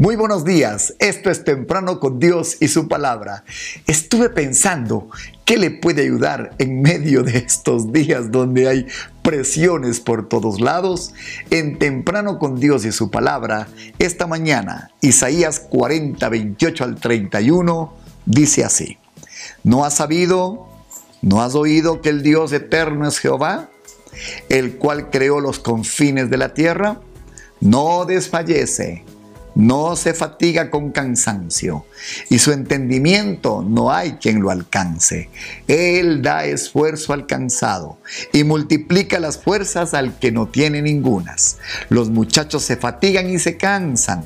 Muy buenos días, esto es Temprano con Dios y su palabra. Estuve pensando qué le puede ayudar en medio de estos días donde hay presiones por todos lados. En Temprano con Dios y su palabra, esta mañana, Isaías 40, 28 al 31, dice así. ¿No has sabido, no has oído que el Dios eterno es Jehová, el cual creó los confines de la tierra? No desfallece no se fatiga con cansancio y su entendimiento no hay quien lo alcance. Él da esfuerzo al cansado y multiplica las fuerzas al que no tiene ningunas. Los muchachos se fatigan y se cansan,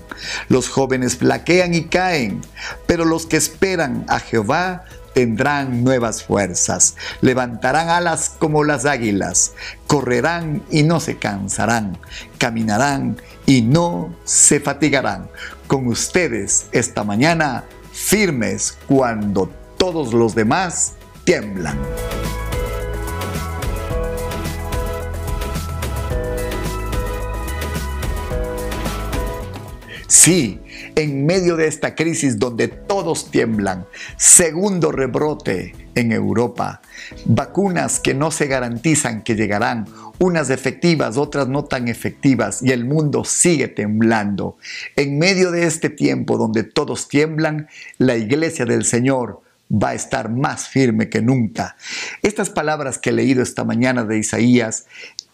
los jóvenes flaquean y caen, pero los que esperan a Jehová tendrán nuevas fuerzas, levantarán alas como las águilas, correrán y no se cansarán, caminarán y no se fatigarán. Con ustedes esta mañana, firmes cuando todos los demás tiemblan. Sí, en medio de esta crisis donde todos tiemblan, segundo rebrote en Europa, vacunas que no se garantizan que llegarán, unas efectivas, otras no tan efectivas, y el mundo sigue temblando. En medio de este tiempo donde todos tiemblan, la iglesia del Señor va a estar más firme que nunca. Estas palabras que he leído esta mañana de Isaías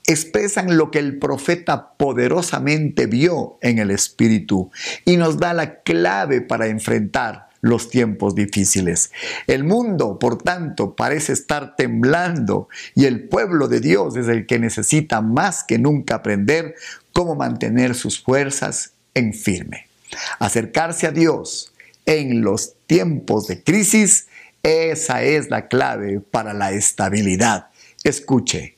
expresan lo que el profeta poderosamente vio en el Espíritu y nos da la clave para enfrentar los tiempos difíciles. El mundo, por tanto, parece estar temblando y el pueblo de Dios es el que necesita más que nunca aprender cómo mantener sus fuerzas en firme. Acercarse a Dios en los tiempos de crisis, esa es la clave para la estabilidad. Escuche,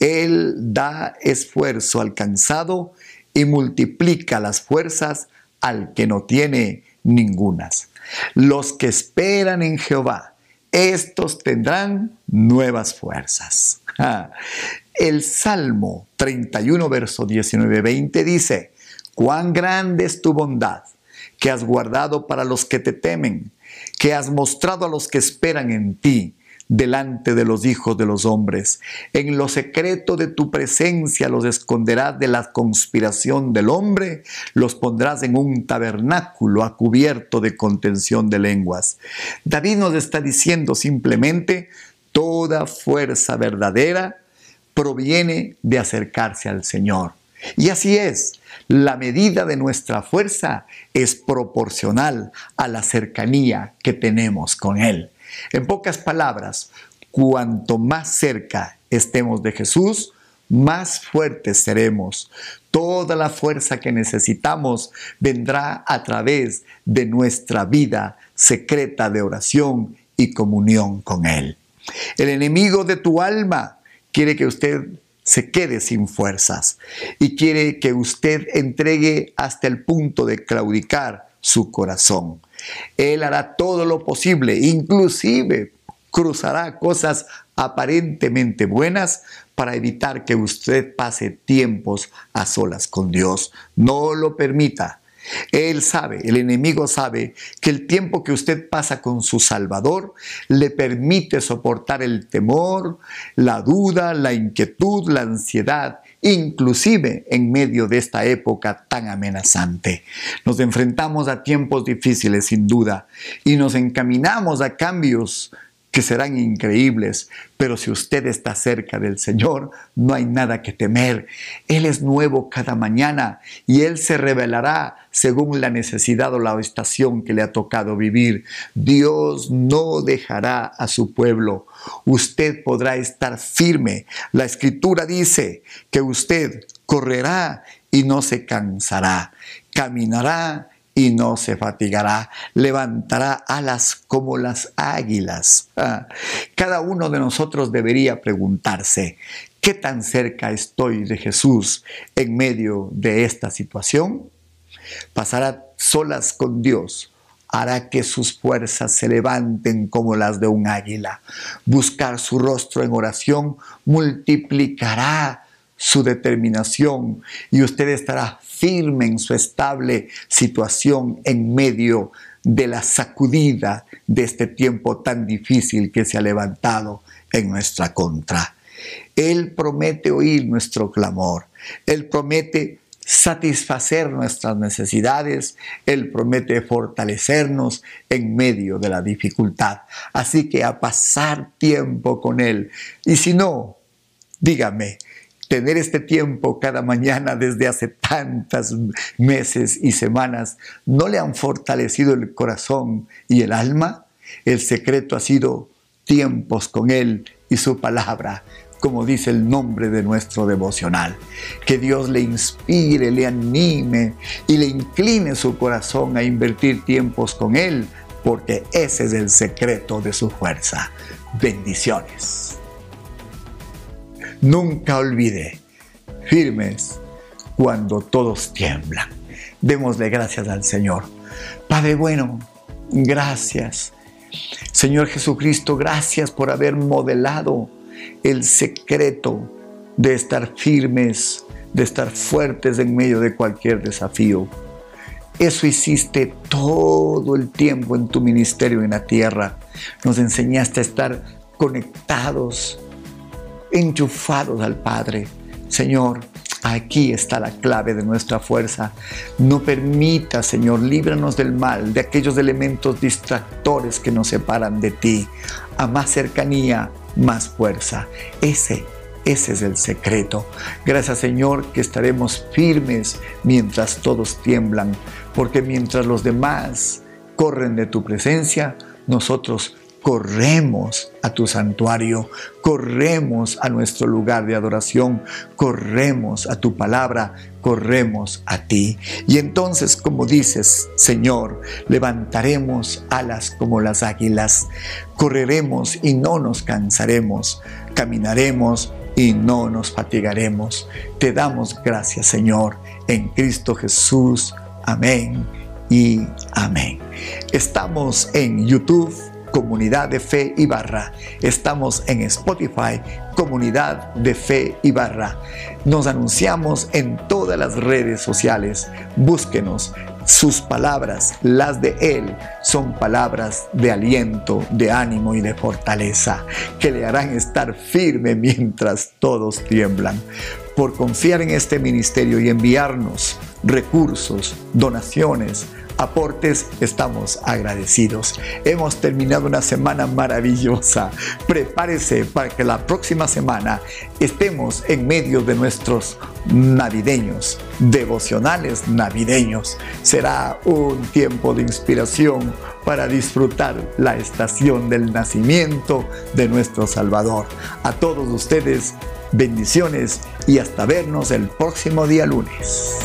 él da esfuerzo al cansado y multiplica las fuerzas al que no tiene ningunas. Los que esperan en Jehová, estos tendrán nuevas fuerzas. El Salmo 31, verso 19-20 dice, cuán grande es tu bondad que has guardado para los que te temen, que has mostrado a los que esperan en ti delante de los hijos de los hombres. En lo secreto de tu presencia los esconderás de la conspiración del hombre, los pondrás en un tabernáculo a cubierto de contención de lenguas. David nos está diciendo simplemente, toda fuerza verdadera proviene de acercarse al Señor. Y así es, la medida de nuestra fuerza es proporcional a la cercanía que tenemos con Él. En pocas palabras, cuanto más cerca estemos de Jesús, más fuertes seremos. Toda la fuerza que necesitamos vendrá a través de nuestra vida secreta de oración y comunión con Él. El enemigo de tu alma quiere que usted se quede sin fuerzas y quiere que usted entregue hasta el punto de claudicar su corazón. Él hará todo lo posible, inclusive cruzará cosas aparentemente buenas para evitar que usted pase tiempos a solas con Dios. No lo permita. Él sabe, el enemigo sabe que el tiempo que usted pasa con su Salvador le permite soportar el temor, la duda, la inquietud, la ansiedad inclusive en medio de esta época tan amenazante. Nos enfrentamos a tiempos difíciles sin duda y nos encaminamos a cambios que serán increíbles, pero si usted está cerca del Señor, no hay nada que temer. Él es nuevo cada mañana y Él se revelará según la necesidad o la estación que le ha tocado vivir. Dios no dejará a su pueblo. Usted podrá estar firme. La escritura dice que usted correrá y no se cansará, caminará y no se fatigará, levantará alas como las águilas. Ah, cada uno de nosotros debería preguntarse, ¿qué tan cerca estoy de Jesús en medio de esta situación? Pasará solas con Dios hará que sus fuerzas se levanten como las de un águila. Buscar su rostro en oración multiplicará su determinación y usted estará firme en su estable situación en medio de la sacudida de este tiempo tan difícil que se ha levantado en nuestra contra. Él promete oír nuestro clamor. Él promete satisfacer nuestras necesidades. Él promete fortalecernos en medio de la dificultad. Así que a pasar tiempo con Él. Y si no, dígame, tener este tiempo cada mañana desde hace tantos meses y semanas, ¿no le han fortalecido el corazón y el alma? El secreto ha sido tiempos con Él y su palabra, como dice el nombre de nuestro devocional. Que Dios le inspire, le anime y le incline su corazón a invertir tiempos con Él, porque ese es el secreto de su fuerza. Bendiciones. Nunca olvide, firmes cuando todos tiemblan. Démosle gracias al Señor. Padre bueno, gracias. Señor Jesucristo, gracias por haber modelado el secreto de estar firmes, de estar fuertes en medio de cualquier desafío. Eso hiciste todo el tiempo en tu ministerio en la tierra. Nos enseñaste a estar conectados, enchufados al Padre. Señor, aquí está la clave de nuestra fuerza. No permita, Señor, líbranos del mal, de aquellos elementos distractores que nos separan de ti. A más cercanía, más fuerza. Ese ese es el secreto. Gracias Señor que estaremos firmes mientras todos tiemblan, porque mientras los demás corren de tu presencia, nosotros corremos a tu santuario, corremos a nuestro lugar de adoración, corremos a tu palabra, corremos a ti. Y entonces, como dices, Señor, levantaremos alas como las águilas, correremos y no nos cansaremos, caminaremos y no nos fatigaremos. Te damos gracias, Señor, en Cristo Jesús. Amén y amén. Estamos en YouTube Comunidad de Fe y Barra. Estamos en Spotify, Comunidad de Fe y Barra. Nos anunciamos en todas las redes sociales. Búsquenos. Sus palabras, las de Él, son palabras de aliento, de ánimo y de fortaleza, que le harán estar firme mientras todos tiemblan. Por confiar en este ministerio y enviarnos recursos, donaciones, aportes, estamos agradecidos. Hemos terminado una semana maravillosa. Prepárese para que la próxima semana estemos en medio de nuestros navideños, devocionales navideños. Será un tiempo de inspiración para disfrutar la estación del nacimiento de nuestro Salvador. A todos ustedes, bendiciones y hasta vernos el próximo día lunes.